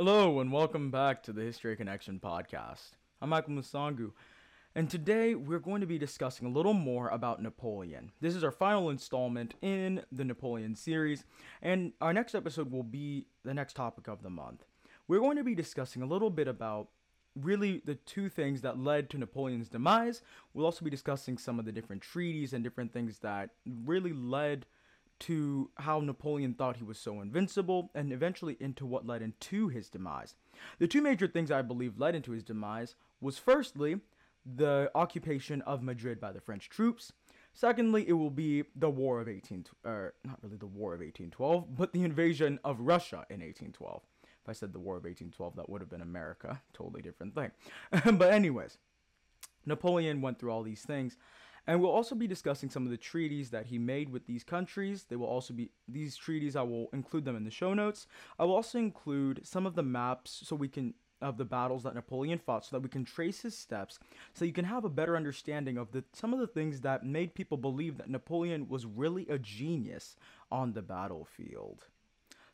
Hello and welcome back to the History Connection podcast. I'm Michael Musangu, and today we're going to be discussing a little more about Napoleon. This is our final installment in the Napoleon series, and our next episode will be the next topic of the month. We're going to be discussing a little bit about really the two things that led to Napoleon's demise. We'll also be discussing some of the different treaties and different things that really led to how Napoleon thought he was so invincible, and eventually into what led into his demise. The two major things I believe led into his demise was firstly the occupation of Madrid by the French troops. Secondly, it will be the War of 18, or er, not really the War of 1812, but the invasion of Russia in 1812. If I said the War of 1812, that would have been America. Totally different thing. but anyways, Napoleon went through all these things and we'll also be discussing some of the treaties that he made with these countries. They will also be these treaties, I will include them in the show notes. I will also include some of the maps so we can of the battles that Napoleon fought so that we can trace his steps so you can have a better understanding of the some of the things that made people believe that Napoleon was really a genius on the battlefield.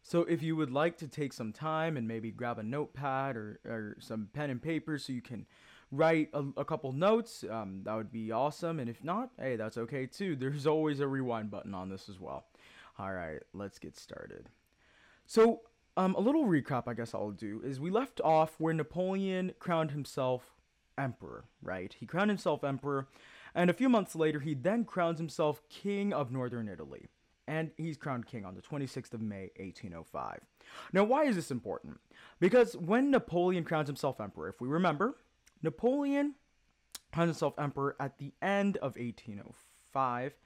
So if you would like to take some time and maybe grab a notepad or, or some pen and paper so you can write a, a couple notes, um, that would be awesome. And if not, hey, that's okay too. There's always a rewind button on this as well. All right, let's get started. So, um, a little recap, I guess I'll do, is we left off where Napoleon crowned himself emperor, right? He crowned himself emperor, and a few months later, he then crowns himself king of northern Italy. And he's crowned king on the 26th of May, 1805. Now, why is this important? Because when Napoleon crowns himself emperor, if we remember, Napoleon crowned himself emperor at the end of 1805.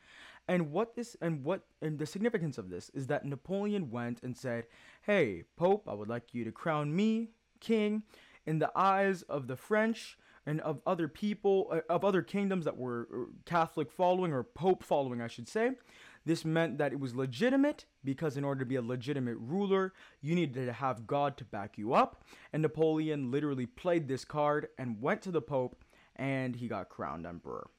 And what this and what and the significance of this is that Napoleon went and said, "Hey, Pope, I would like you to crown me king in the eyes of the French and of other people uh, of other kingdoms that were uh, Catholic following or Pope following, I should say." This meant that it was legitimate because, in order to be a legitimate ruler, you needed to have God to back you up. And Napoleon literally played this card and went to the Pope and he got crowned emperor.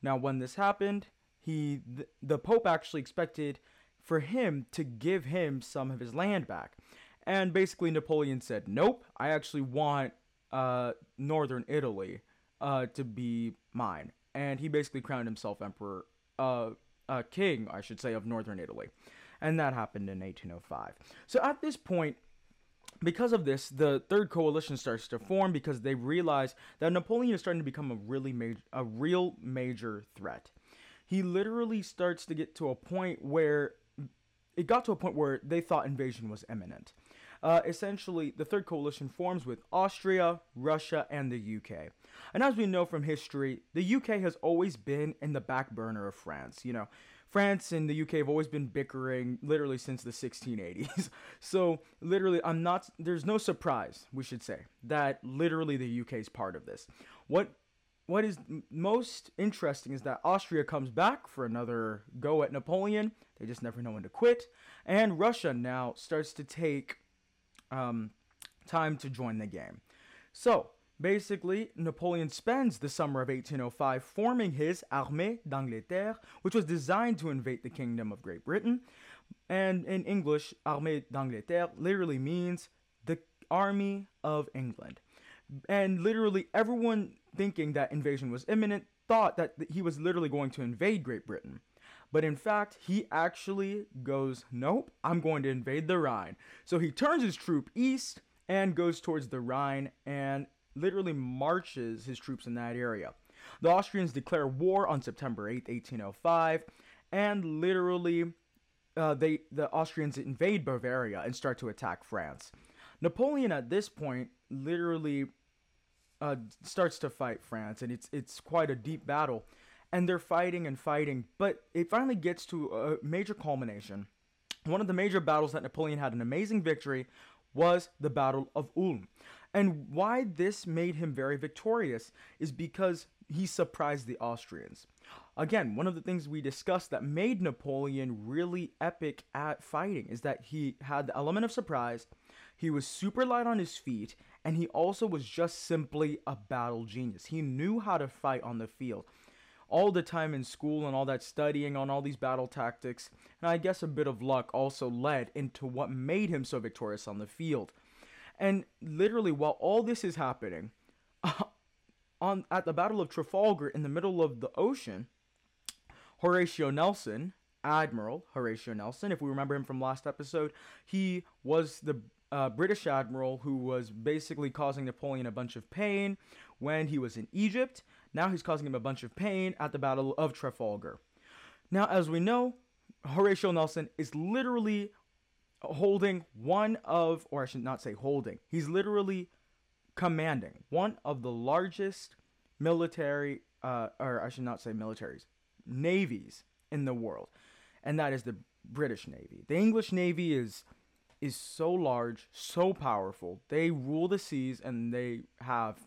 Now, when this happened, he th- the Pope actually expected for him to give him some of his land back. And basically, Napoleon said, Nope, I actually want uh, northern Italy uh, to be mine. And he basically crowned himself emperor uh, uh, king, I should say, of northern Italy. And that happened in 1805. So at this point, because of this, the third coalition starts to form because they realize that Napoleon is starting to become a really major, a real major threat. He literally starts to get to a point where it got to a point where they thought invasion was imminent. Uh, essentially, the third coalition forms with Austria, Russia, and the UK. And as we know from history, the UK has always been in the back burner of France. You know, France and the UK have always been bickering literally since the 1680s. so, literally, I'm not, there's no surprise, we should say, that literally the UK is part of this. What what is most interesting is that Austria comes back for another go at Napoleon. They just never know when to quit. And Russia now starts to take um, time to join the game. So, Basically, Napoleon spends the summer of 1805 forming his Armée d'Angleterre, which was designed to invade the Kingdom of Great Britain. And in English, Armée d'Angleterre literally means the Army of England. And literally, everyone thinking that invasion was imminent thought that he was literally going to invade Great Britain. But in fact, he actually goes, Nope, I'm going to invade the Rhine. So he turns his troop east and goes towards the Rhine and literally marches his troops in that area. The Austrians declare war on September 8, 1805, and literally uh, they the Austrians invade Bavaria and start to attack France. Napoleon at this point literally uh, starts to fight France, and it's it's quite a deep battle, and they're fighting and fighting, but it finally gets to a major culmination. One of the major battles that Napoleon had an amazing victory was the Battle of Ulm. And why this made him very victorious is because he surprised the Austrians. Again, one of the things we discussed that made Napoleon really epic at fighting is that he had the element of surprise, he was super light on his feet, and he also was just simply a battle genius. He knew how to fight on the field. All the time in school and all that studying on all these battle tactics, and I guess a bit of luck also led into what made him so victorious on the field. And literally, while all this is happening, on at the Battle of Trafalgar in the middle of the ocean, Horatio Nelson, Admiral Horatio Nelson, if we remember him from last episode, he was the uh, British admiral who was basically causing Napoleon a bunch of pain when he was in Egypt. Now he's causing him a bunch of pain at the Battle of Trafalgar. Now, as we know, Horatio Nelson is literally holding one of, or I should not say holding, he's literally commanding one of the largest military, uh, or I should not say militaries, navies in the world, and that is the British Navy. The English Navy is is so large, so powerful. They rule the seas, and they have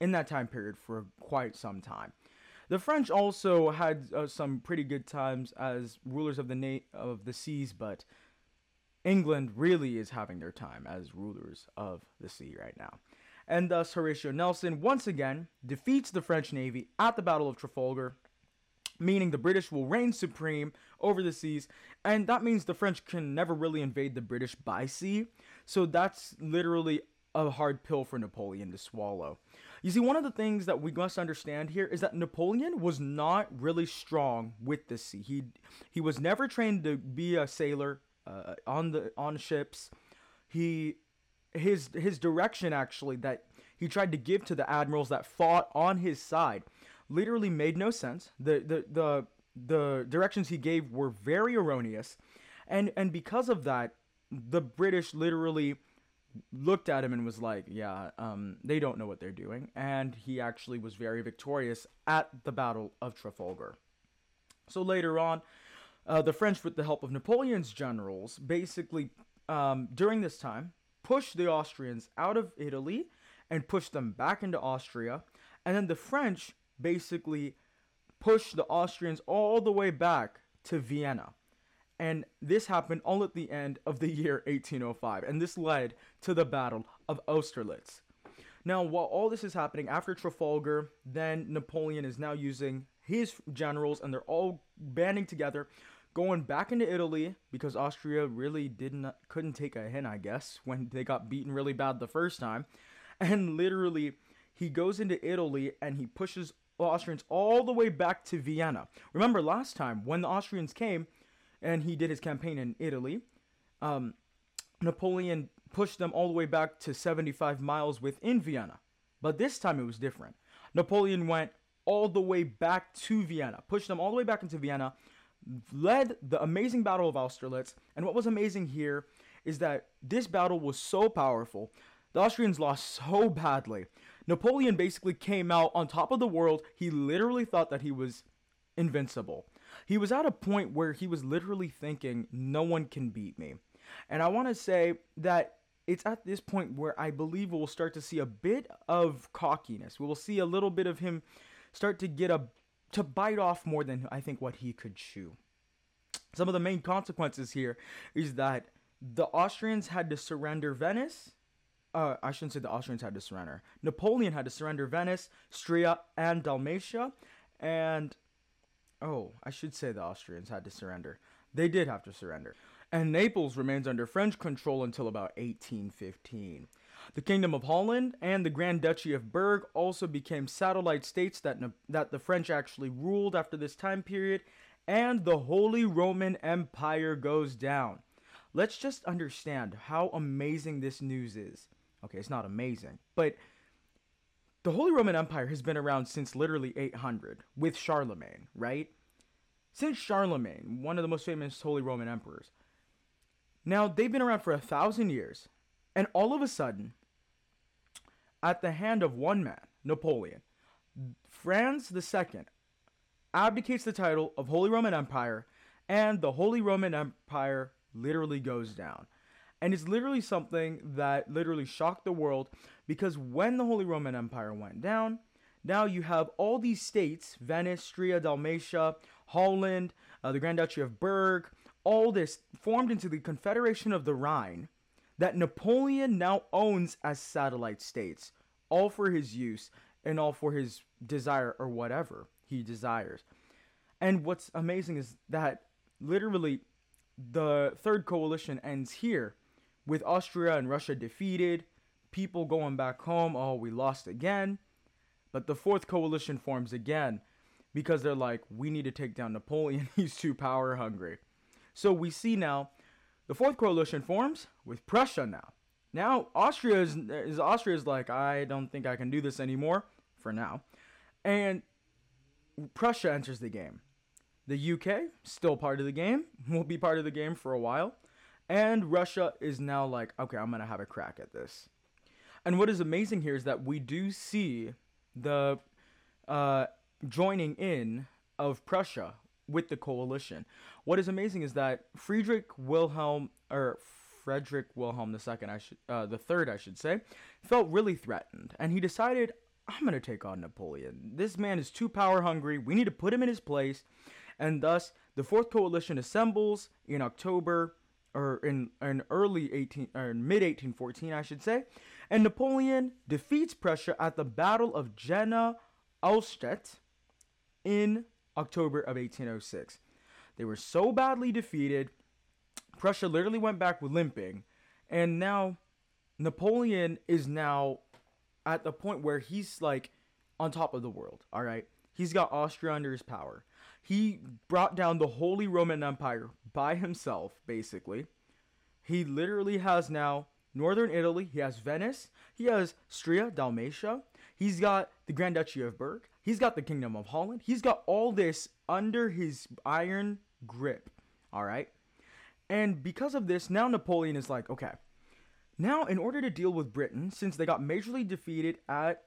in that time period for quite some time. The French also had uh, some pretty good times as rulers of the na- of the seas, but England really is having their time as rulers of the sea right now. And thus, Horatio Nelson once again defeats the French Navy at the Battle of Trafalgar, meaning the British will reign supreme over the seas, and that means the French can never really invade the British by sea. So that's literally a hard pill for Napoleon to swallow. You see, one of the things that we must understand here is that Napoleon was not really strong with the sea. He he was never trained to be a sailor uh, on the on ships. He his his direction actually that he tried to give to the admirals that fought on his side literally made no sense. The the the the directions he gave were very erroneous, and and because of that, the British literally looked at him and was like, "Yeah, um, they don't know what they're doing," and he actually was very victorious at the Battle of Trafalgar. So later on, uh, the French, with the help of Napoleon's generals, basically um, during this time pushed the Austrians out of Italy and pushed them back into Austria, and then the French basically pushed the Austrians all the way back to Vienna. And this happened all at the end of the year 1805, and this led to the Battle of Austerlitz. Now, while all this is happening after Trafalgar, then Napoleon is now using his generals, and they're all banding together, going back into Italy because Austria really didn't couldn't take a hint, I guess, when they got beaten really bad the first time, and literally he goes into Italy and he pushes Austrians all the way back to Vienna. Remember last time when the Austrians came, and he did his campaign in Italy. Um, Napoleon pushed them all the way back to 75 miles within Vienna. But this time it was different. Napoleon went all the way back to Vienna, pushed them all the way back into Vienna, led the amazing Battle of Austerlitz. And what was amazing here is that this battle was so powerful. The Austrians lost so badly. Napoleon basically came out on top of the world. He literally thought that he was invincible. He was at a point where he was literally thinking, no one can beat me. And I want to say that it's at this point where I believe we'll start to see a bit of cockiness. We will see a little bit of him start to get a to bite off more than I think what he could chew. Some of the main consequences here is that the Austrians had to surrender Venice. Uh, I shouldn't say the Austrians had to surrender. Napoleon had to surrender Venice, Styria, and Dalmatia, and Oh, I should say the Austrians had to surrender. They did have to surrender. And Naples remains under French control until about 1815. The Kingdom of Holland and the Grand Duchy of Berg also became satellite states that, that the French actually ruled after this time period, and the Holy Roman Empire goes down. Let's just understand how amazing this news is. Okay, it's not amazing, but the Holy Roman Empire has been around since literally 800 with Charlemagne, right? Since Charlemagne, one of the most famous Holy Roman emperors. Now, they've been around for a thousand years, and all of a sudden, at the hand of one man, Napoleon, Franz II abdicates the title of Holy Roman Empire, and the Holy Roman Empire literally goes down. And it's literally something that literally shocked the world because when the Holy Roman Empire went down, now you have all these states Venice, Styria, Dalmatia, Holland, uh, the Grand Duchy of Berg, all this formed into the Confederation of the Rhine that Napoleon now owns as satellite states, all for his use and all for his desire or whatever he desires. And what's amazing is that literally the third coalition ends here with Austria and Russia defeated, people going back home, oh, we lost again. But the fourth coalition forms again because they're like, we need to take down Napoleon. He's too power hungry. So we see now the fourth coalition forms with Prussia now. Now Austria is, is Austria is like, I don't think I can do this anymore for now. And Prussia enters the game. The UK, still part of the game, will be part of the game for a while. And Russia is now like, okay, I'm to have a crack at this. And what is amazing here is that we do see the uh, joining in of Prussia with the coalition. What is amazing is that Friedrich Wilhelm or Frederick Wilhelm II, I should uh, the third, I should say, felt really threatened, and he decided, I'm gonna take on Napoleon. This man is too power hungry. We need to put him in his place, and thus the Fourth Coalition assembles in October or in in early 18 or mid 1814, I should say, and Napoleon defeats Prussia at the Battle of Jena Auerstedt in October of 1806. They were so badly defeated, Prussia literally went back with limping, and now Napoleon is now at the point where he's like on top of the world, all right? He's got Austria under his power. He brought down the Holy Roman Empire by himself, basically. He literally has now northern Italy, he has Venice, he has Styria, Dalmatia, he's got the Grand Duchy of Berg, he's got the Kingdom of Holland, he's got all this under his iron grip, all right? And because of this, now Napoleon is like, okay, now in order to deal with Britain, since they got majorly defeated at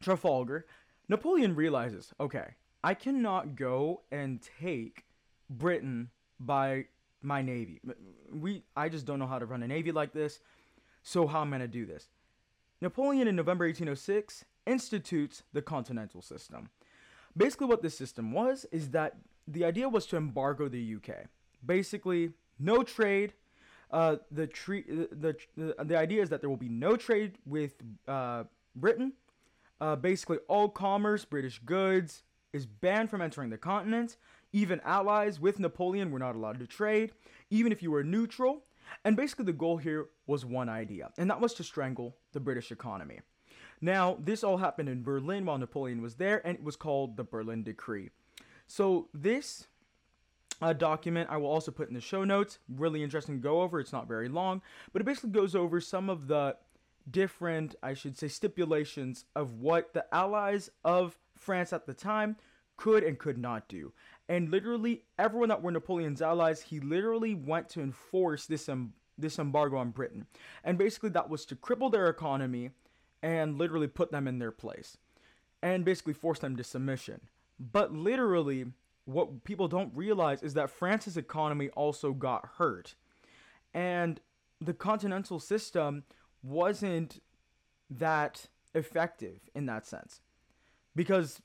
Trafalgar, Napoleon realizes, okay, I cannot go and take Britain by my navy. We I just don't know how to run a navy like this. So how am I going to do this? Napoleon in November 1806 institutes the continental system. Basically what this system was is that the idea was to embargo the UK. Basically, no trade. Uh, the, tre- the, the, the idea is that there will be no trade with uh, Britain. Uh, basically, all commerce, British goods, is banned from entering the continent. Even allies with Napoleon were not allowed to trade, even if you were neutral. And basically, the goal here was one idea, and that was to strangle the British economy. Now, this all happened in Berlin while Napoleon was there, and it was called the Berlin Decree. So, this uh, document I will also put in the show notes. Really interesting to go over. It's not very long, but it basically goes over some of the different, I should say, stipulations of what the allies of France at the time could and could not do. And literally, everyone that were Napoleon's allies, he literally went to enforce this, um, this embargo on Britain. And basically, that was to cripple their economy and literally put them in their place and basically force them to submission. But literally, what people don't realize is that France's economy also got hurt. And the continental system wasn't that effective in that sense because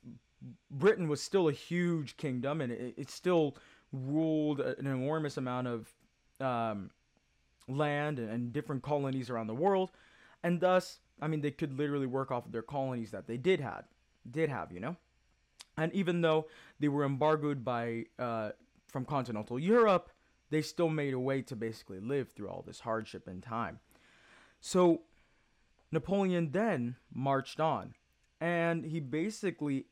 Britain was still a huge kingdom and it, it still ruled an enormous amount of um, land and, and different colonies around the world, and thus, I mean, they could literally work off of their colonies that they did had, did have, you know. And even though they were embargoed by uh, from continental Europe, they still made a way to basically live through all this hardship and time. So Napoleon then marched on, and he basically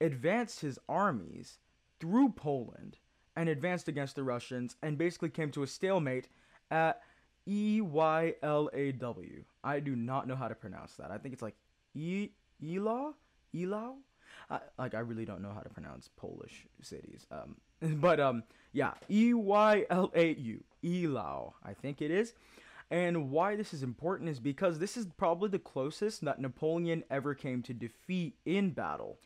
advanced his armies through Poland and advanced against the Russians and basically came to a stalemate at E Y L A W. I do not know how to pronounce that. I think it's like E Elaw. I, like I really don't know how to pronounce Polish cities. Um, but um, yeah, E Y L A U, Elaw. I think it is. And why this is important is because this is probably the closest that Napoleon ever came to defeat in battle.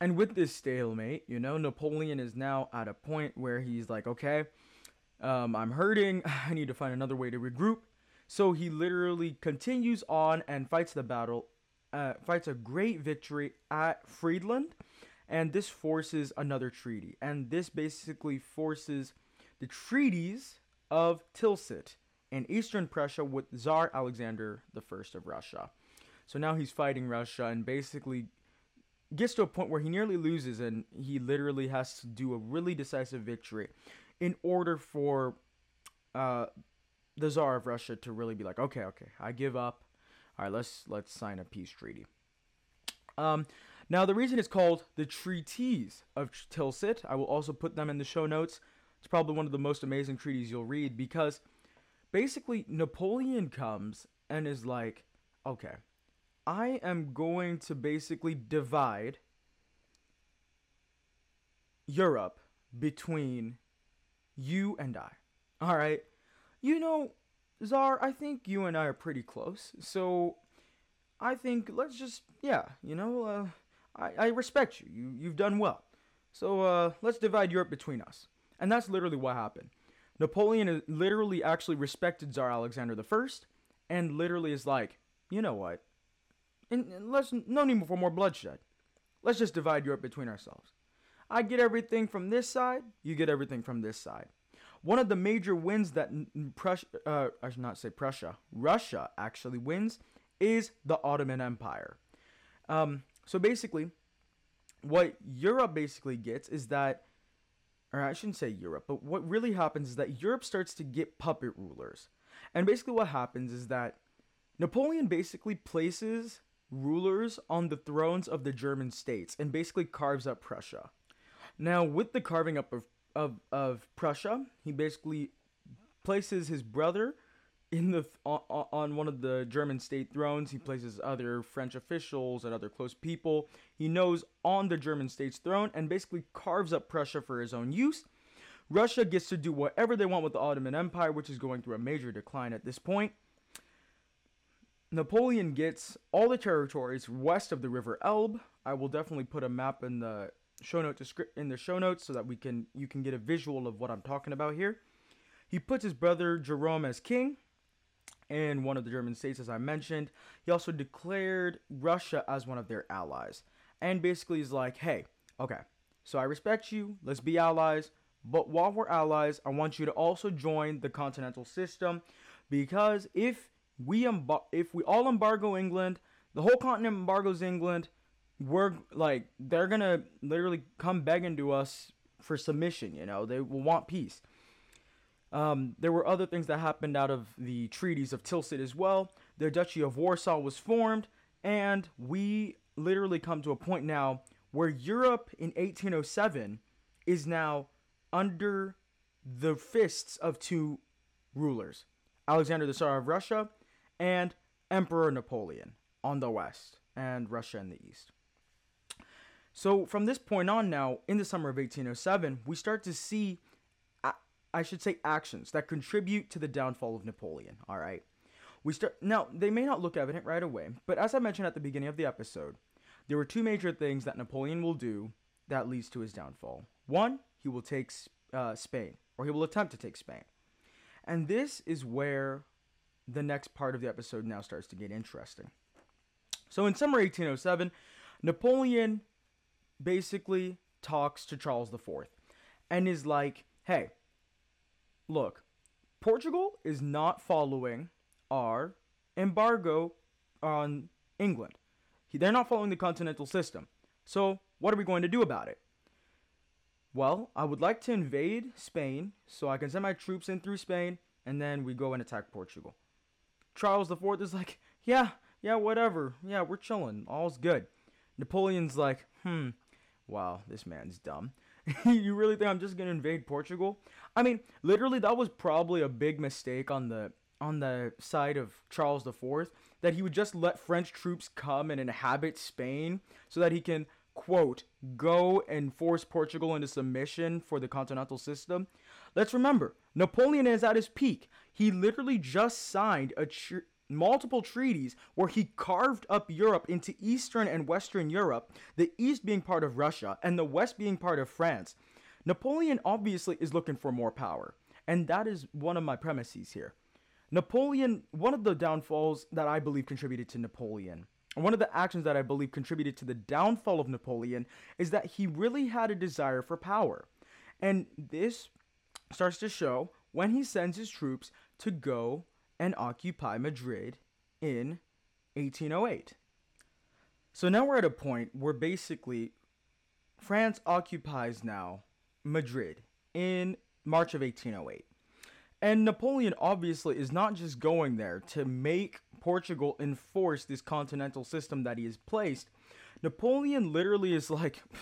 And with this stalemate, you know, Napoleon is now at a point where he's like, okay, um, I'm hurting. I need to find another way to regroup. So he literally continues on and fights the battle, uh, fights a great victory at Friedland. And this forces another treaty. And this basically forces the treaties of Tilsit in eastern Prussia with Tsar Alexander I of Russia. So now he's fighting Russia and basically gets to a point where he nearly loses and he literally has to do a really decisive victory in order for uh, the Tsar of Russia to really be like, okay, okay, I give up. All right, let's let's sign a peace treaty. Um, now the reason it's called the Treaties of Tilsit, I will also put them in the show notes. It's probably one of the most amazing treaties you'll read because basically Napoleon comes and is like, okay, I am going to basically divide Europe between you and I. All right. You know, Czar, I think you and I are pretty close. So I think let's just, yeah, you know, uh, I, I respect you. you. You've done well. So uh, let's divide Europe between us. And that's literally what happened. Napoleon literally actually respected Tsar Alexander I and literally is like, you know what? And, and let's no need for more bloodshed. Let's just divide Europe between ourselves. I get everything from this side, you get everything from this side. One of the major wins that Prussia, uh, I should not say Prussia, Russia actually wins is the Ottoman Empire. Um, so basically, what Europe basically gets is that, or I shouldn't say Europe, but what really happens is that Europe starts to get puppet rulers. And basically, what happens is that Napoleon basically places rulers on the thrones of the German states and basically carves up Prussia. Now, with the carving up of, of, of Prussia, he basically places his brother in the on, on one of the German state thrones. He places other French officials and other close people he knows on the German state's throne and basically carves up Prussia for his own use. Russia gets to do whatever they want with the Ottoman Empire, which is going through a major decline at this point. Napoleon gets all the territories west of the River Elbe. I will definitely put a map in the show note descri- in the show notes so that we can you can get a visual of what I'm talking about here. He puts his brother Jerome as king in one of the German states, as I mentioned. He also declared Russia as one of their allies, and basically is like, "Hey, okay, so I respect you. Let's be allies." But while we're allies, I want you to also join the continental system because if we embar- if we all embargo England, the whole continent embargoes England, we're like they're gonna literally come begging to us for submission. You know, they will want peace. Um, there were other things that happened out of the treaties of Tilsit as well. The Duchy of Warsaw was formed, and we literally come to a point now where Europe in 1807 is now under the fists of two rulers Alexander the Tsar of Russia and Emperor Napoleon on the west, and Russia in the east. So from this point on now, in the summer of 1807, we start to see, I should say, actions that contribute to the downfall of Napoleon. All right. We start now. They may not look evident right away, but as I mentioned at the beginning of the episode, there were two major things that Napoleon will do that leads to his downfall. One, he will take uh, Spain, or he will attempt to take Spain, and this is where the next part of the episode now starts to get interesting. So in summer 1807, Napoleon basically talks to Charles IV and is like, hey, look, Portugal is not following our embargo on England. They're not following the continental system. So, what are we going to do about it? Well, I would like to invade Spain so I can send my troops in through Spain and then we go and attack Portugal. Charles IV is like, yeah, yeah, whatever. Yeah, we're chilling. All's good. Napoleon's like, hmm, wow, this man's dumb. you really think I'm just gonna invade Portugal? I mean, literally, that was probably a big mistake on the on the side of Charles IV that he would just let French troops come and inhabit Spain so that he can quote go and force Portugal into submission for the continental system. Let's remember, Napoleon is at his peak. He literally just signed a tr- multiple treaties where he carved up Europe into Eastern and Western Europe, the East being part of Russia and the West being part of France. Napoleon obviously is looking for more power, and that is one of my premises here. Napoleon, one of the downfalls that I believe contributed to Napoleon, one of the actions that I believe contributed to the downfall of Napoleon, is that he really had a desire for power. And this starts to show when he sends his troops to go and occupy Madrid in 1808. So now we're at a point where basically France occupies now Madrid in March of 1808. And Napoleon obviously is not just going there to make Portugal enforce this continental system that he has placed. Napoleon literally is like,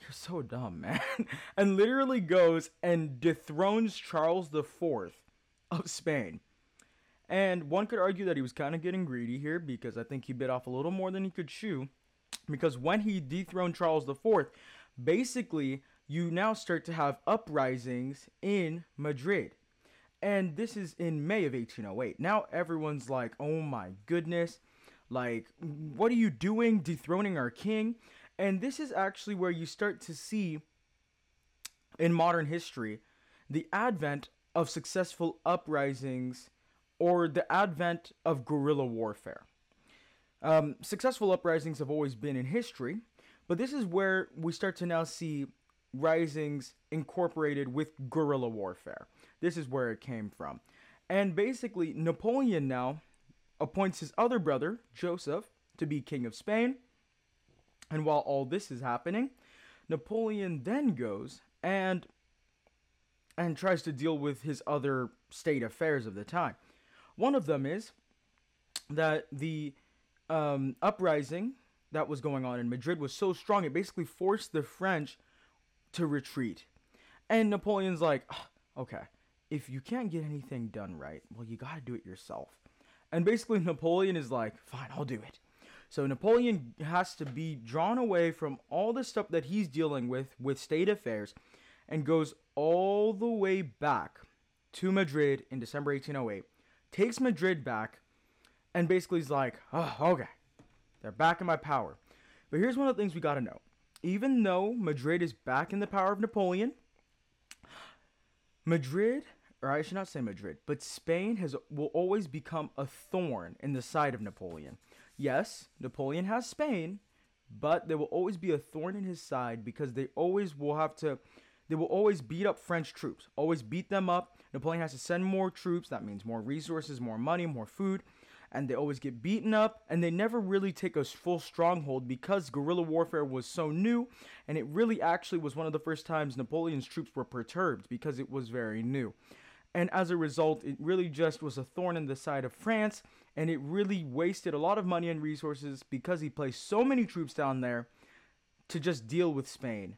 You're so dumb, man. and literally goes and dethrones Charles IV of Spain. And one could argue that he was kind of getting greedy here because I think he bit off a little more than he could chew. Because when he dethroned Charles IV, basically, you now start to have uprisings in Madrid. And this is in May of 1808. Now everyone's like, oh my goodness, like, what are you doing dethroning our king? And this is actually where you start to see in modern history the advent of successful uprisings or the advent of guerrilla warfare. Um, successful uprisings have always been in history, but this is where we start to now see risings incorporated with guerrilla warfare. This is where it came from. And basically, Napoleon now appoints his other brother, Joseph, to be king of Spain. And while all this is happening, Napoleon then goes and and tries to deal with his other state affairs of the time. One of them is that the um, uprising that was going on in Madrid was so strong it basically forced the French to retreat. And Napoleon's like, okay, if you can't get anything done right, well, you got to do it yourself. And basically, Napoleon is like, fine, I'll do it. So Napoleon has to be drawn away from all the stuff that he's dealing with with state affairs and goes all the way back to Madrid in December 1808, takes Madrid back, and basically is like, oh, okay, they're back in my power. But here's one of the things we got to know. Even though Madrid is back in the power of Napoleon, Madrid, or I should not say Madrid, but Spain has will always become a thorn in the side of Napoleon. Yes, Napoleon has Spain, but there will always be a thorn in his side because they always will have to they will always beat up French troops. Always beat them up. Napoleon has to send more troops. That means more resources, more money, more food and they always get beaten up and they never really take a full stronghold because guerrilla warfare was so new and it really actually was one of the first times Napoleon's troops were perturbed because it was very new. And as a result, it really just was a thorn in the side of France and it really wasted a lot of money and resources because he placed so many troops down there to just deal with Spain.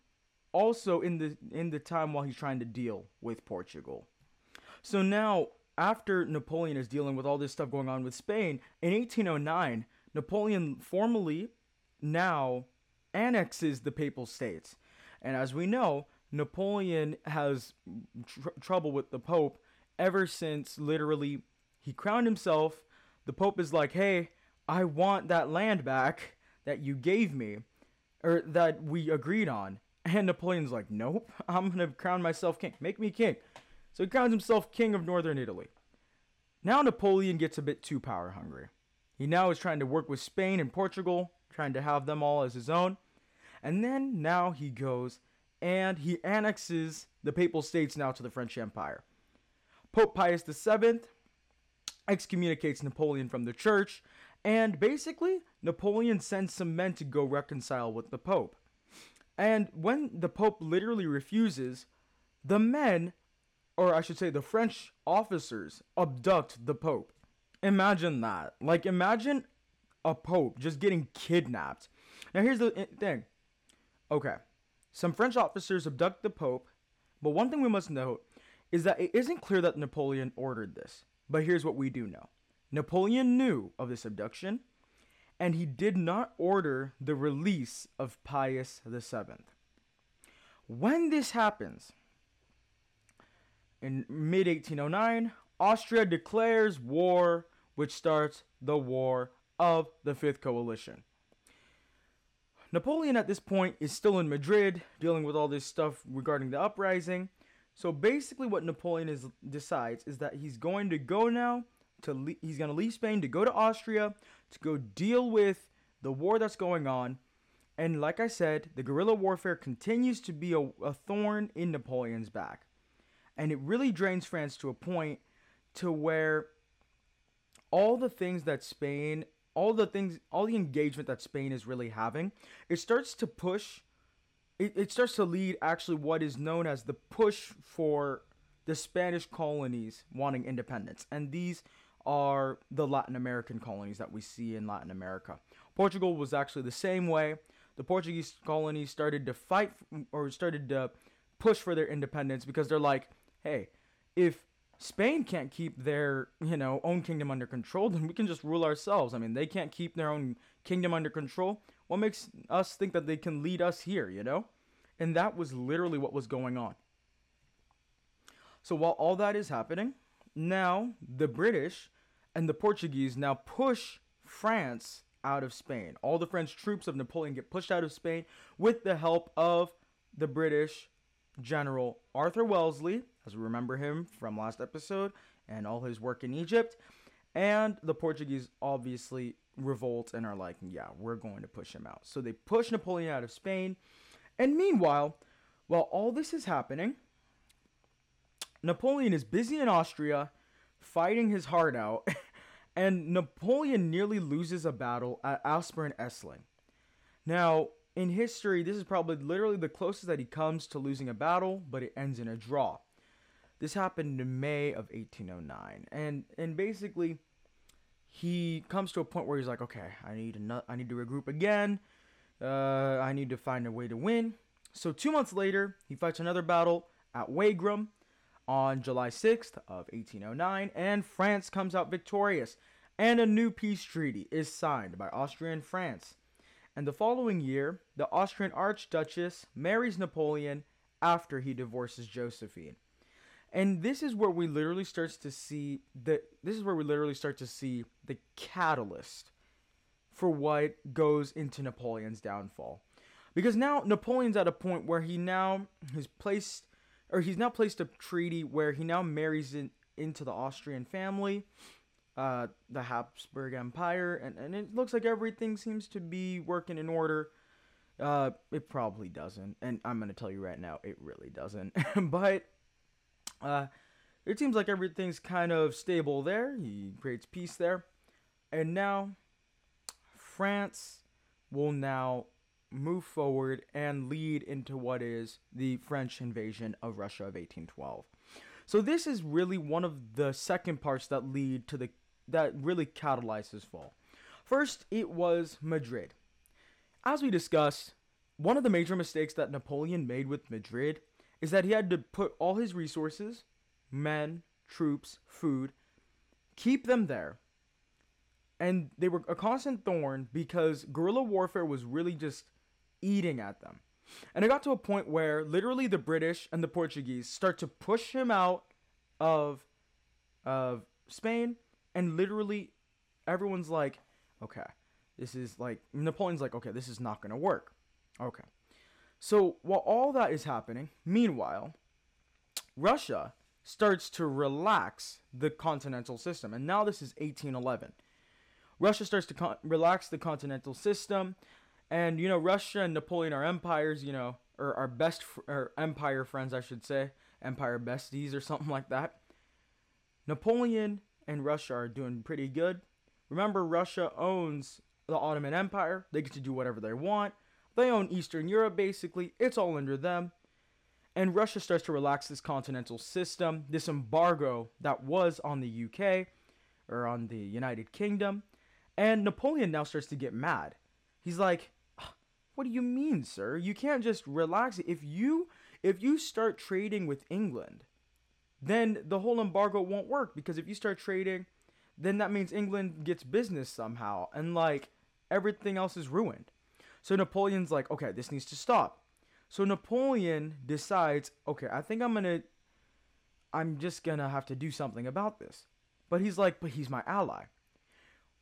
Also in the in the time while he's trying to deal with Portugal. So now after Napoleon is dealing with all this stuff going on with Spain, in 1809, Napoleon formally now annexes the Papal States. And as we know, Napoleon has tr- trouble with the Pope ever since literally he crowned himself. The Pope is like, hey, I want that land back that you gave me, or that we agreed on. And Napoleon's like, nope, I'm going to crown myself king. Make me king. So he crowns himself king of northern Italy. Now Napoleon gets a bit too power hungry. He now is trying to work with Spain and Portugal, trying to have them all as his own. And then now he goes and he annexes the Papal States now to the French Empire. Pope Pius VII excommunicates Napoleon from the church, and basically, Napoleon sends some men to go reconcile with the Pope. And when the Pope literally refuses, the men or I should say, the French officers abduct the Pope. Imagine that. Like, imagine a Pope just getting kidnapped. Now, here's the thing. Okay, some French officers abduct the Pope, but one thing we must note is that it isn't clear that Napoleon ordered this. But here's what we do know Napoleon knew of this abduction, and he did not order the release of Pius VII. When this happens, in mid 1809, Austria declares war, which starts the War of the Fifth Coalition. Napoleon at this point is still in Madrid, dealing with all this stuff regarding the uprising. So basically, what Napoleon is decides is that he's going to go now to le- he's going to leave Spain to go to Austria to go deal with the war that's going on. And like I said, the guerrilla warfare continues to be a, a thorn in Napoleon's back and it really drains France to a point to where all the things that Spain, all the things, all the engagement that Spain is really having, it starts to push. It, it starts to lead actually what is known as the push for the Spanish colonies wanting independence. And these are the Latin American colonies that we see in Latin America. Portugal was actually the same way. The Portuguese colonies started to fight or started to push for their independence because they're like, hey, if Spain can't keep their, you know, own kingdom under control, then we can just rule ourselves. I mean, they can't keep their own kingdom under control. What makes us think that they can lead us here, you know? And that was literally what was going on. So while all that is happening, now the British and the Portuguese now push France out of Spain. All the French troops of Napoleon get pushed out of Spain with the help of the British General Arthur Wellesley, as we remember him from last episode, and all his work in Egypt. And the Portuguese obviously revolt and are like, yeah, we're going to push him out. So they push Napoleon out of Spain. And meanwhile, while all this is happening, Napoleon is busy in Austria fighting his heart out, and Napoleon nearly loses a battle at Aspern Essling. Now, in history, this is probably literally the closest that he comes to losing a battle, but it ends in a draw. This happened in May of 1809, and and basically, he comes to a point where he's like, okay, I need to I need to regroup again. Uh, I need to find a way to win. So two months later, he fights another battle at Wagram on July 6th of 1809, and France comes out victorious, and a new peace treaty is signed by Austria and France. And the following year, the Austrian Archduchess marries Napoleon after he divorces Josephine. And this is where we literally starts to see the this is where we literally start to see the catalyst for what goes into Napoleon's downfall. Because now Napoleon's at a point where he now has placed or he's now placed a treaty where he now marries in, into the Austrian family, uh, the Habsburg Empire, and, and it looks like everything seems to be working in order. Uh, it probably doesn't, and I'm gonna tell you right now, it really doesn't. but uh, it seems like everything's kind of stable there. He creates peace there, and now France will now move forward and lead into what is the French invasion of Russia of 1812. So this is really one of the second parts that lead to the that really catalyzed his fall. First, it was Madrid. As we discussed, one of the major mistakes that Napoleon made with Madrid is that he had to put all his resources, men, troops, food, keep them there. And they were a constant thorn because guerrilla warfare was really just eating at them. And it got to a point where literally the British and the Portuguese start to push him out of of Spain and literally everyone's like, okay, this is like Napoleon's like, okay, this is not going to work. Okay. So, while all that is happening, meanwhile, Russia starts to relax the continental system. And now this is 1811. Russia starts to con- relax the continental system. And you know, Russia and Napoleon are empires, you know, or our best fr- or empire friends, I should say, empire besties or something like that. Napoleon and Russia are doing pretty good. Remember, Russia owns the Ottoman Empire. They get to do whatever they want. They own Eastern Europe, basically. It's all under them. And Russia starts to relax this continental system, this embargo that was on the UK or on the United Kingdom. And Napoleon now starts to get mad. He's like, what do you mean, sir? You can't just relax. If you if you start trading with England, then the whole embargo won't work because if you start trading, then that means England gets business somehow and like everything else is ruined. So Napoleon's like, okay, this needs to stop. So Napoleon decides, okay, I think I'm going to I'm just going to have to do something about this. But he's like, but he's my ally.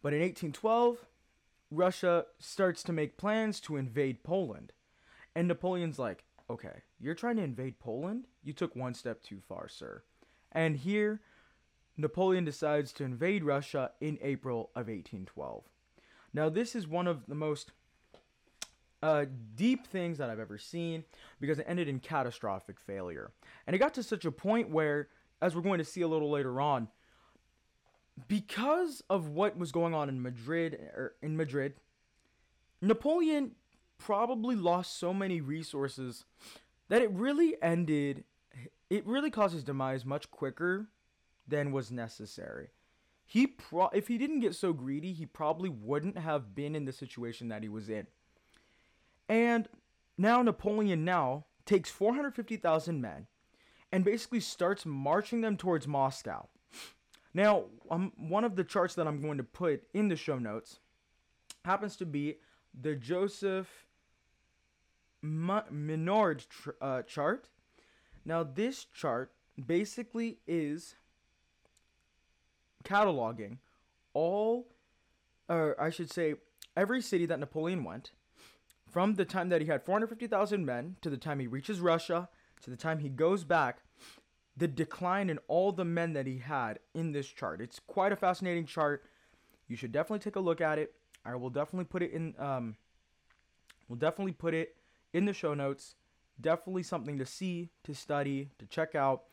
But in 1812, Russia starts to make plans to invade Poland. And Napoleon's like, okay, you're trying to invade Poland? You took one step too far, sir. And here, Napoleon decides to invade Russia in April of 1812. Now, this is one of the most uh, deep things that I've ever seen because it ended in catastrophic failure. And it got to such a point where, as we're going to see a little later on, because of what was going on in Madrid or er, in Madrid, Napoleon probably lost so many resources that it really ended it really caused his demise much quicker than was necessary. He pro- if he didn't get so greedy, he probably wouldn't have been in the situation that he was in. And now Napoleon now takes 450,000 men and basically starts marching them towards Moscow. Now, um, one of the charts that I'm going to put in the show notes happens to be the Joseph Minard tr- uh, chart. Now, this chart basically is cataloging all, or I should say, every city that Napoleon went from the time that he had 450,000 men to the time he reaches Russia to the time he goes back, the decline in all the men that he had in this chart. It's quite a fascinating chart. You should definitely take a look at it. I will definitely put it in. Um, we'll definitely put it in the show notes. Definitely something to see, to study, to check out.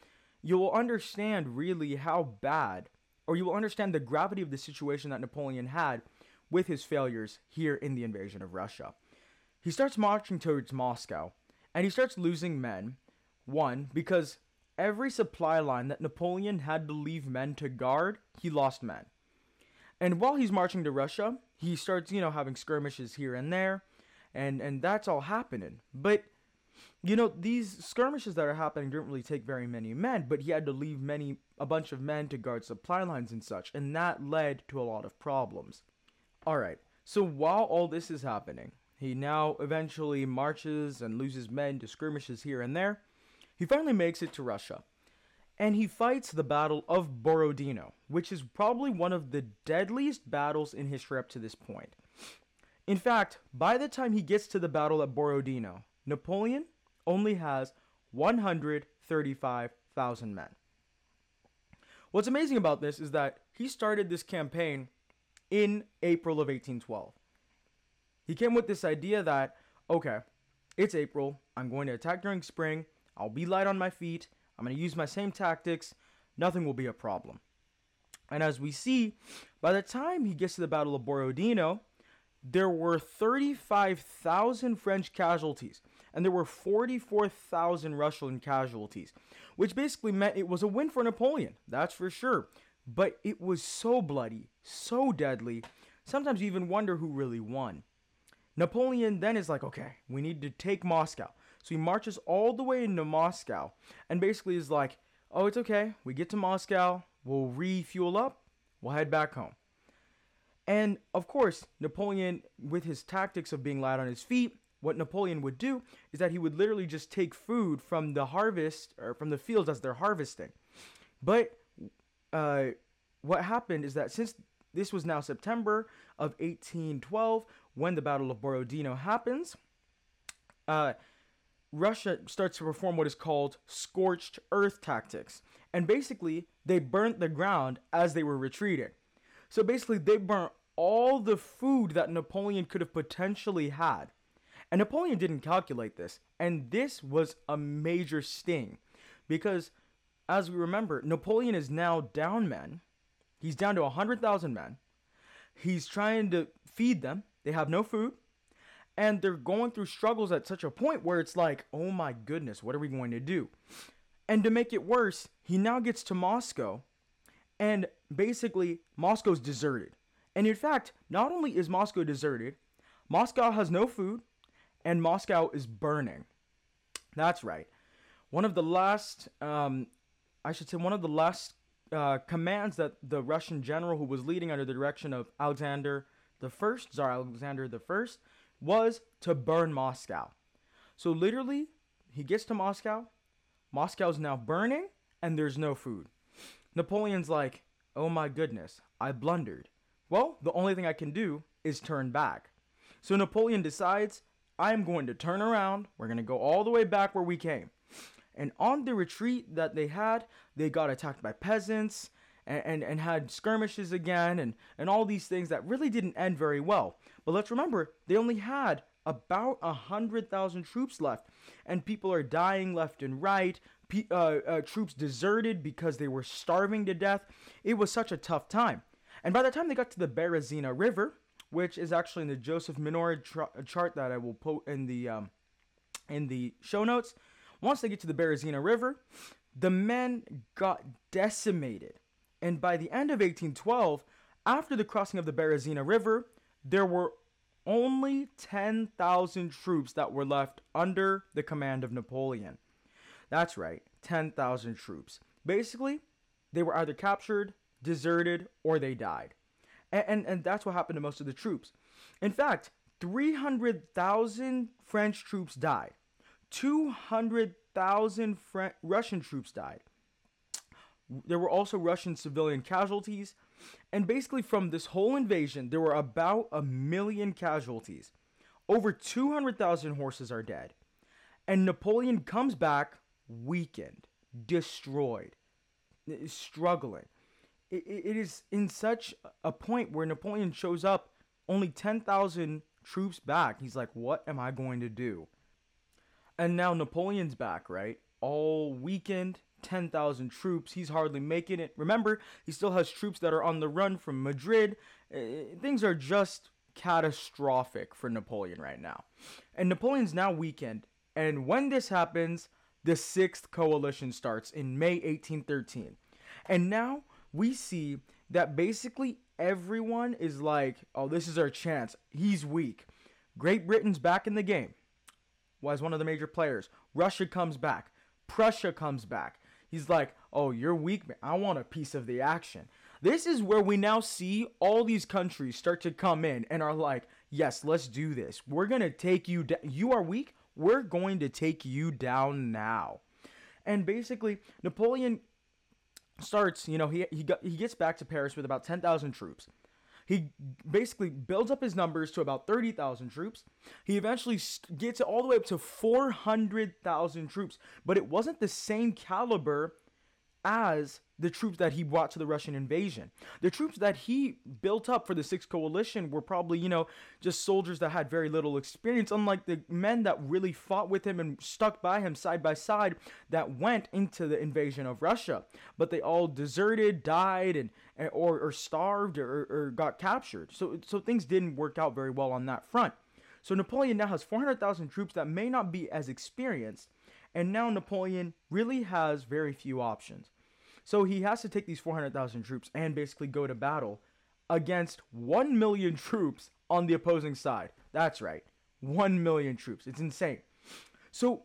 You will understand really how bad, or you will understand the gravity of the situation that Napoleon had with his failures here in the invasion of Russia. He starts marching towards Moscow, and he starts losing men. One, because every supply line that Napoleon had to leave men to guard, he lost men. And while he's marching to Russia, he starts, you know, having skirmishes here and there, and and that's all happening. But you know, these skirmishes that are happening didn't really take very many men, but he had to leave many a bunch of men to guard supply lines and such, and that led to a lot of problems. All right. So while all this is happening, he now eventually marches and loses men to skirmishes here and there. He finally makes it to Russia. And he fights the Battle of Borodino, which is probably one of the deadliest battles in history up to this point. In fact, by the time he gets to the battle at Borodino, Napoleon only has 135,000 men. What's amazing about this is that he started this campaign in April of 1812. He came with this idea that, okay, it's April, I'm going to attack during spring, I'll be light on my feet. I'm going to use my same tactics. Nothing will be a problem. And as we see, by the time he gets to the Battle of Borodino, there were 35,000 French casualties and there were 44,000 Russian casualties, which basically meant it was a win for Napoleon, that's for sure. But it was so bloody, so deadly, sometimes you even wonder who really won. Napoleon then is like, okay, we need to take Moscow. So he marches all the way into Moscow and basically is like, oh, it's okay. We get to Moscow, we'll refuel up, we'll head back home. And of course, Napoleon, with his tactics of being light on his feet, what Napoleon would do is that he would literally just take food from the harvest or from the fields as they're harvesting. But uh, what happened is that since this was now September of 1812, when the Battle of Borodino happens, uh, Russia starts to perform what is called scorched earth tactics. And basically, they burnt the ground as they were retreating. So basically, they burnt all the food that Napoleon could have potentially had. And Napoleon didn't calculate this. And this was a major sting. Because, as we remember, Napoleon is now down men. He's down to 100,000 men. He's trying to feed them. They have no food and they're going through struggles at such a point where it's like, oh my goodness, what are we going to do? And to make it worse, he now gets to Moscow, and basically, Moscow's deserted. And in fact, not only is Moscow deserted, Moscow has no food, and Moscow is burning. That's right. One of the last, um, I should say, one of the last uh, commands that the Russian general who was leading under the direction of Alexander the First, Tsar Alexander the First, was to burn Moscow. So literally, he gets to Moscow. Moscow's now burning, and there's no food. Napoleon's like, oh my goodness, I blundered. Well, the only thing I can do is turn back. So Napoleon decides, I'm going to turn around. We're going to go all the way back where we came. And on the retreat that they had, they got attacked by peasants and, and, and had skirmishes again and, and all these things that really didn't end very well. But let's remember, they only had about a hundred thousand troops left, and people are dying left and right. P- uh, uh, troops deserted because they were starving to death. It was such a tough time. And by the time they got to the Berezina River, which is actually in the Joseph Minard tra- chart that I will put in the um, in the show notes, Once they get to the Berezina River, the men got decimated. And by the end of 1812, after the crossing of the Berezina River, there were only 10,000 troops that were left under the command of Napoleon. That's right, 10,000 troops. Basically, they were either captured, deserted, or they died. And, and, and that's what happened to most of the troops. In fact, 300,000 French troops died. 200,000 Fre- Russian troops died. There were also Russian civilian casualties. And basically, from this whole invasion, there were about a million casualties. Over 200,000 horses are dead. And Napoleon comes back weakened, destroyed, struggling. It, is in such a point where Napoleon shows up only 10,000 troops back. He's like, what am I going to do? And now Napoleon's back, right? All weakened, 10,000 troops. He's hardly making it. Remember, he still has troops that are on the run from Madrid. Uh, things are just catastrophic for Napoleon right now. And Napoleon's now weakened. And when this happens, the sixth coalition starts in May 1813. And now we see that basically everyone is like, oh, this is our chance. He's weak. Great Britain's back in the game. Was one of the major players. Russia comes back. Prussia comes back. He's like, oh, you're weak, man. I want a piece of the action. This is where we now see all these countries start to come in and are like, yes, let's do this. We're going to take you down. You are weak. We're going to take you down now. And basically, Napoleon starts, you know, he he got, he gets back to Paris with about 10,000 troops. He basically builds up his numbers to about 30,000 troops. He eventually gets all the way up to 400,000 troops, but it wasn't the same caliber as the troops that he brought to the Russian invasion. The troops that he built up for the Sixth Coalition were probably, you know, just soldiers that had very little experience, unlike the men that really fought with him and stuck by him side by side that went into the invasion of Russia. But they all deserted, died, and, or, or starved or, or got captured. So, so things didn't work out very well on that front. So Napoleon now has 400,000 troops that may not be as experienced, and now Napoleon really has very few options. So he has to take these 400,000 troops and basically go to battle against 1 million troops on the opposing side. That's right. 1 million troops. It's insane. So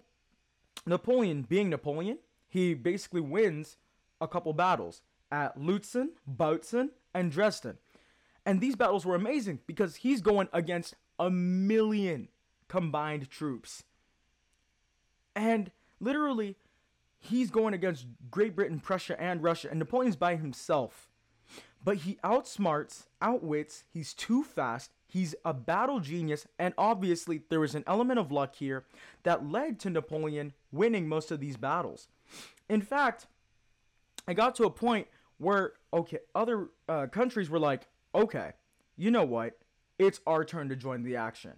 Napoleon, being Napoleon, he basically wins a couple battles at Lutzen, Bautzen, and Dresden. And these battles were amazing because he's going against a million combined troops. And literally, he's going against Great Britain, Prussia, and Russia, and Napoleon's by himself. But he outsmarts, outwits, he's too fast, he's a battle genius, and obviously there was an element of luck here that led to Napoleon winning most of these battles. In fact, I got to a point where, okay, other uh, countries were like, okay, you know what? It's our turn to join the action.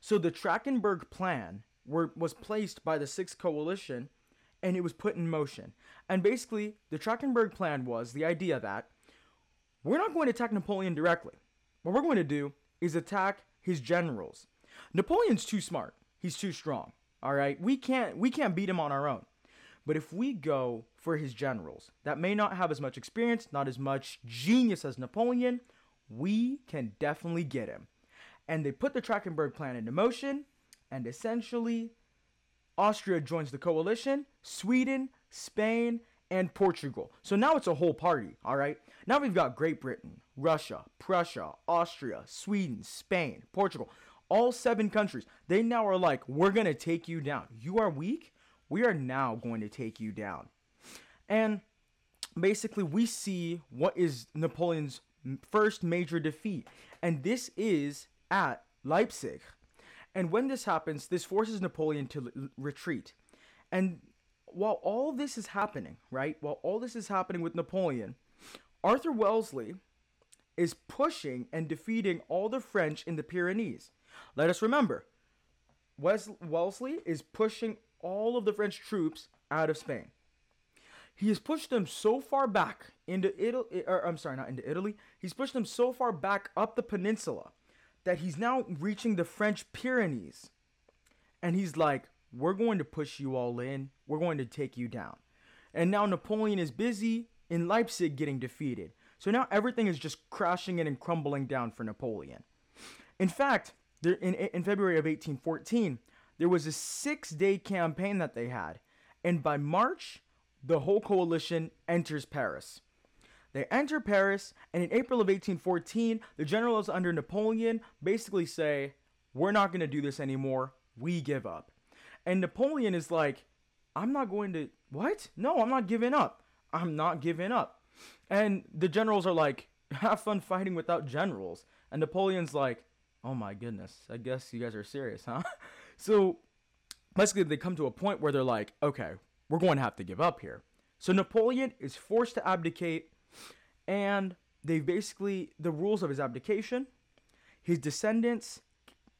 So the Trachenberg Plan were, was placed by the Sixth Coalition and it was put in motion. And basically, the Trachenberg plan was the idea that we're not going to attack Napoleon directly. What we're going to do is attack his generals. Napoleon's too smart. He's too strong. All right? We can't we can't beat him on our own. But if we go for his generals that may not have as much experience, not as much genius as Napoleon, we can definitely get him. And they put the Trachenberg plan into motion, and essentially Austria joins the coalition, Sweden, Spain, and Portugal. So now it's a whole party, all right? Now we've got Great Britain, Russia, Prussia, Austria, Sweden, Spain, Portugal, all seven countries. They now are like, we're going to take you down. You are weak. We are now going to take you down. And basically, we see what is Napoleon's first major defeat. And this is at Leipzig. And when this happens, this forces Napoleon to l- retreat. And while all this is happening, right? While all this is happening with Napoleon, Arthur Wellesley is pushing and defeating all the French in the Pyrenees. Let us remember, Wes- Wellesley is pushing all of the French troops out of Spain. He has pushed them so far back into Italy, or I'm sorry, not into Italy. He's pushed them so far back up the peninsula that he's now reaching the French Pyrenees. And he's like, we're going to push you all in. We're going to take you down. And now Napoleon is busy in Leipzig getting defeated. So now everything is just crashing in and crumbling down for Napoleon. In fact, there, in, in February of 1814, there was a six day campaign that they had. And by March, the whole coalition enters Paris. They enter Paris, and in April of 1814, the generals under Napoleon basically say, We're not going to do this anymore. We give up. And Napoleon is like, I'm not going to, what? No, I'm not giving up. I'm not giving up. And the generals are like, Have fun fighting without generals. And Napoleon's like, Oh my goodness, I guess you guys are serious, huh? so basically, they come to a point where they're like, Okay, we're going to have to give up here. So Napoleon is forced to abdicate, and they've basically, the rules of his abdication, his descendants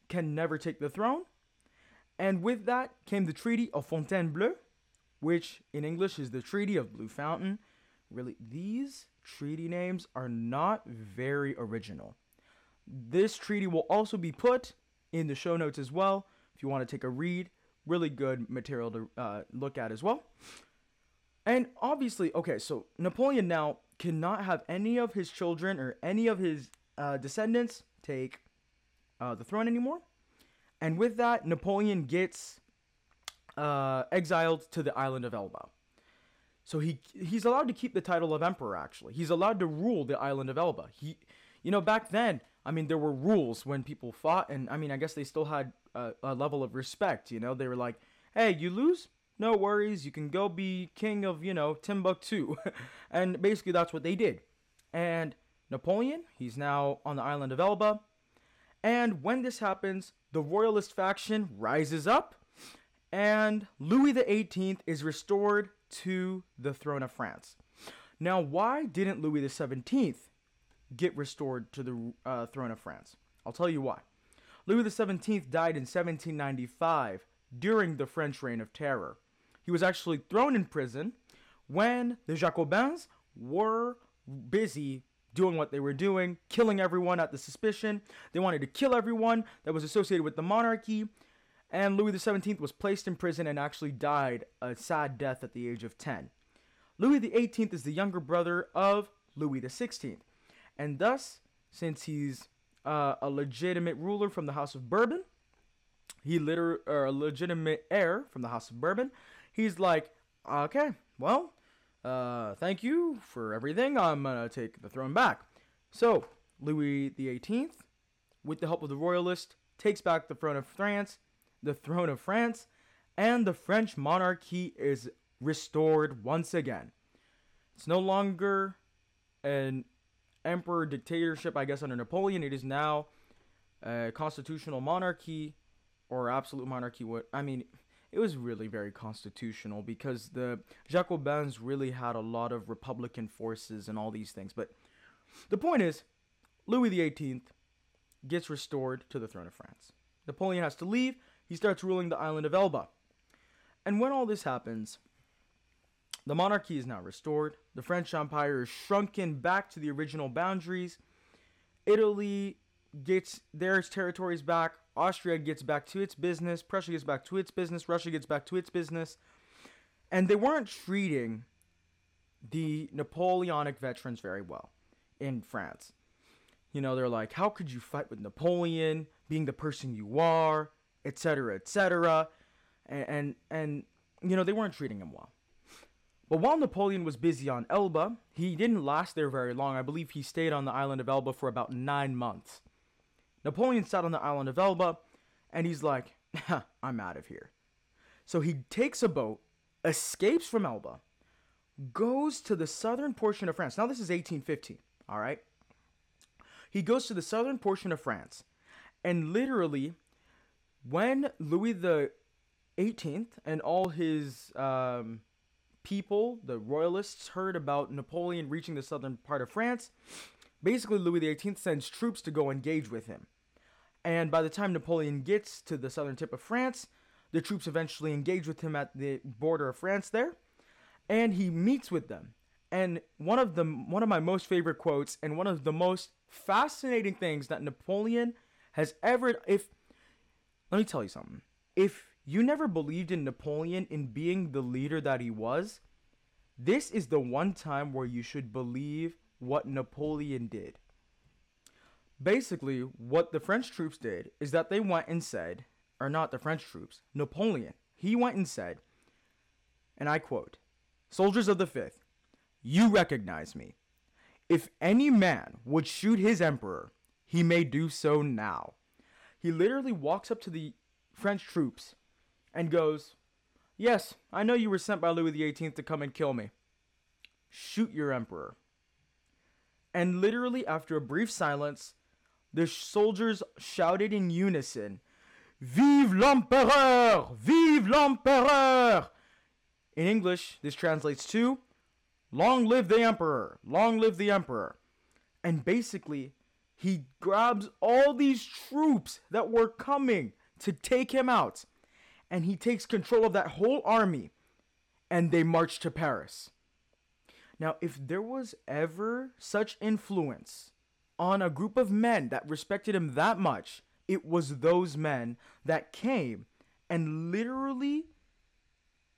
can never take the throne. And with that came the Treaty of Fontainebleau, which in English is the Treaty of Blue Fountain. Really, these treaty names are not very original. This treaty will also be put in the show notes as well if you want to take a read. Really good material to uh, look at as well. And obviously, okay, so Napoleon now cannot have any of his children or any of his uh, descendants take uh, the throne anymore. And with that, Napoleon gets uh, exiled to the island of Elba. So he he's allowed to keep the title of emperor. Actually, he's allowed to rule the island of Elba. He, you know, back then, I mean, there were rules when people fought, and I mean, I guess they still had a, a level of respect. You know, they were like, "Hey, you lose, no worries. You can go be king of, you know, Timbuktu," and basically that's what they did. And Napoleon, he's now on the island of Elba. And when this happens, the royalist faction rises up, and Louis XVIII is restored to the throne of France. Now, why didn't Louis XVII get restored to the uh, throne of France? I'll tell you why. Louis XVII died in 1795 during the French Reign of Terror. He was actually thrown in prison when the Jacobins were busy doing what they were doing, killing everyone at the suspicion. They wanted to kill everyone that was associated with the monarchy. And Louis XVII was placed in prison and actually died a sad death at the age of 10. Louis XVIII is the younger brother of Louis XVI. And thus, since he's uh, a legitimate ruler from the House of Bourbon, he liter- or a legitimate heir from the House of Bourbon, he's like, okay, well, uh, thank you for everything. I'm gonna take the throne back. So Louis XVIII, with the help of the royalists, takes back the throne of France, the throne of France, and the French monarchy is restored once again. It's no longer an emperor dictatorship, I guess, under Napoleon. It is now a constitutional monarchy or absolute monarchy. What I mean, it was really very constitutional because the Jacobins really had a lot of Republican forces and all these things. But the point is, Louis XVIII gets restored to the throne of France. Napoleon has to leave. He starts ruling the island of Elba. And when all this happens, the monarchy is now restored. The French Empire is shrunken back to the original boundaries. Italy gets their territories back. Austria gets back to its business. Prussia gets back to its business. Russia gets back to its business. And they weren't treating the Napoleonic veterans very well in France. You know, they're like, how could you fight with Napoleon, being the person you are, etc., etc. And, and, and, you know, they weren't treating him well. But while Napoleon was busy on Elba, he didn't last there very long. I believe he stayed on the island of Elba for about nine months. Napoleon sat on the island of Elba and he's like, I'm out of here. So he takes a boat, escapes from Elba, goes to the southern portion of France. Now, this is 1815, all right? He goes to the southern portion of France, and literally, when Louis the 18th and all his um, people, the royalists, heard about Napoleon reaching the southern part of France, basically Louis the 18th sends troops to go engage with him. And by the time Napoleon gets to the southern tip of France, the troops eventually engage with him at the border of France there, and he meets with them. And one of the one of my most favorite quotes and one of the most fascinating things that Napoleon has ever if let me tell you something. If you never believed in Napoleon in being the leader that he was, this is the one time where you should believe what Napoleon did. Basically, what the French troops did is that they went and said, or not the French troops, Napoleon, he went and said, and I quote, Soldiers of the Fifth, you recognize me. If any man would shoot his emperor, he may do so now. He literally walks up to the French troops and goes, Yes, I know you were sent by Louis XVIII to come and kill me. Shoot your emperor. And literally, after a brief silence, the soldiers shouted in unison, Vive l'empereur! Vive l'empereur! In English, this translates to, Long live the emperor! Long live the emperor! And basically, he grabs all these troops that were coming to take him out and he takes control of that whole army and they march to Paris. Now, if there was ever such influence on a group of men that respected him that much, it was those men that came and literally,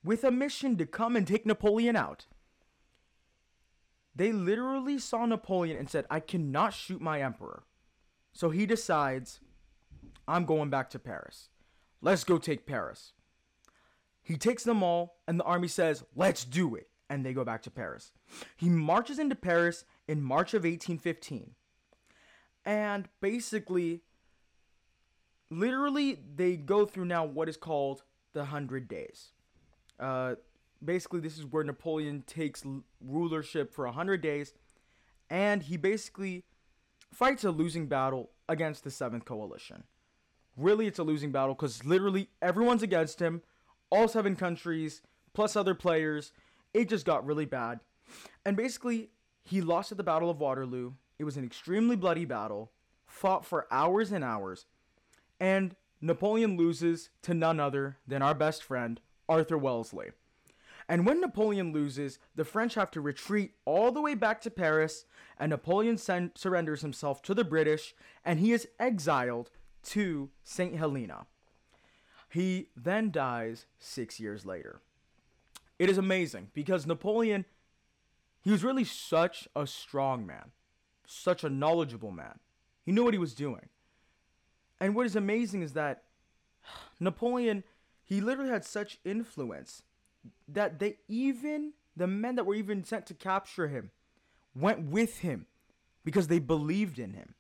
with a mission to come and take Napoleon out, they literally saw Napoleon and said, I cannot shoot my emperor. So he decides, I'm going back to Paris. Let's go take Paris. He takes them all, and the army says, Let's do it. And they go back to Paris. He marches into Paris in March of 1815. And basically, literally, they go through now what is called the Hundred Days. Uh, basically, this is where Napoleon takes rulership for 100 days, and he basically fights a losing battle against the Seventh Coalition really it's a losing battle because literally everyone's against him, all seven countries plus other players. It just got really bad, and basically he lost at the Battle of Waterloo. It was an extremely bloody battle, fought for hours and hours, and Napoleon loses to none other than our best friend Arthur Wellesley. And when Napoleon loses, the French have to retreat all the way back to Paris, and Napoleon sen- surrenders himself to the British, and he is exiled to St. Helena. He then dies six years later. It is amazing because Napoleon, he was really such a strong man, such a knowledgeable man. He knew what he was doing. And what is amazing is that Napoleon, he literally had such influence that they even, the men that were even sent to capture him, went with him because they believed in him.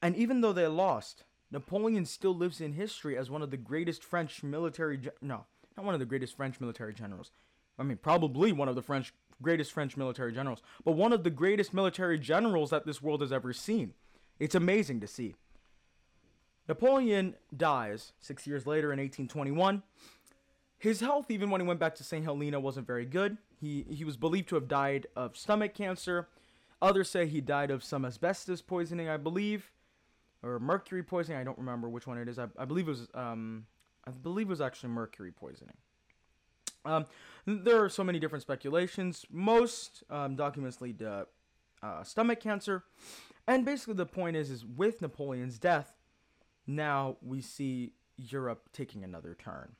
And even though they lost, Napoleon still lives in history as one of the greatest French military ge- no, not one of the greatest French military generals. I mean, probably one of the French greatest French military generals, but one of the greatest military generals that this world has ever seen. It's amazing to see. Napoleon dies 6 years later in 1821. His health even when he went back to St. Helena wasn't very good. He he was believed to have died of stomach cancer. Others say he died of some asbestos poisoning, I believe or mercury poisoning. I don't remember which one it is. I, I believe it was um, I believe it was actually mercury poisoning. Um, there are so many different speculations. Most um, documents lead to uh, stomach cancer, and basically the point is, is with Napoleon's death, now we see Europe taking another turn.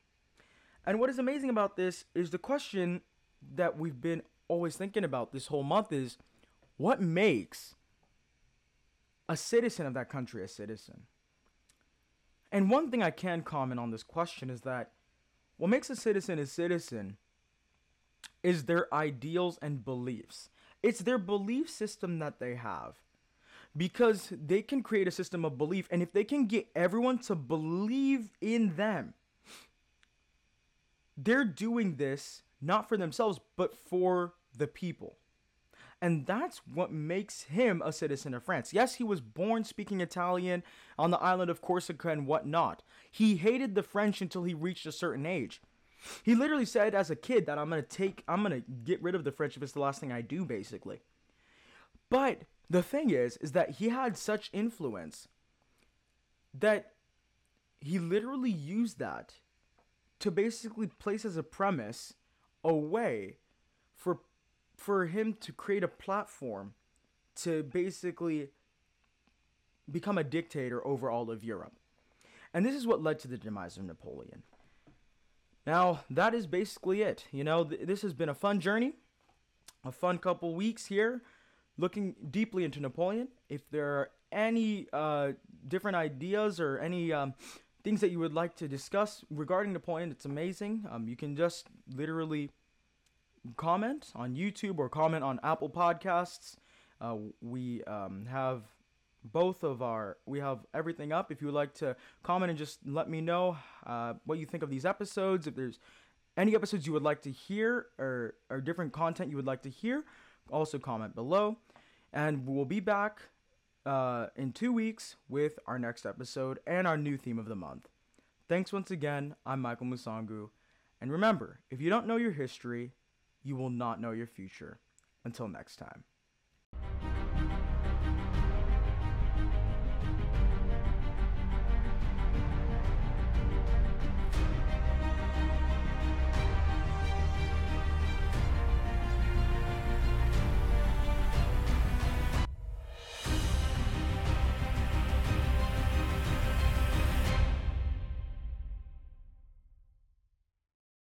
And what is amazing about this is the question that we've been always thinking about this whole month is what makes a citizen of that country a citizen. And one thing I can comment on this question is that what makes a citizen a citizen is their ideals and beliefs. It's their belief system that they have. Because they can create a system of belief, and if they can get everyone to believe in them, they're doing this not for themselves, but for the people. And that's what makes him a citizen of France. Yes, he was born speaking Italian on the island of Corsica and whatnot. He hated the French until he reached a certain age. He literally said as a kid that I'm gonna take, I'm gonna get rid of the French if it's the last thing I do, basically. But the thing is, is that he had such influence that he literally used that to basically place as a premise a way for him to create a platform to basically become a dictator over all of Europe. And this is what led to the demise of Napoleon. Now, that is basically it. You know, th- this has been a fun journey, a fun couple weeks here, looking deeply into Napoleon. If there are any uh, different ideas or any um, things that you would like to discuss regarding Napoleon, it's amazing. Um, you can just literally comment on YouTube or comment on Apple Podcasts. Uh, we um, have both of our we have everything up. If you would like to comment and just let me know uh, what you think of these episodes if there's any episodes you would like to hear or, or different content you would like to hear also comment below. And we'll be back uh, in two weeks with our next episode and our new theme of the month. Thanks once again. I'm michael musangu. And remember if you don't know your history you will not know your future until next time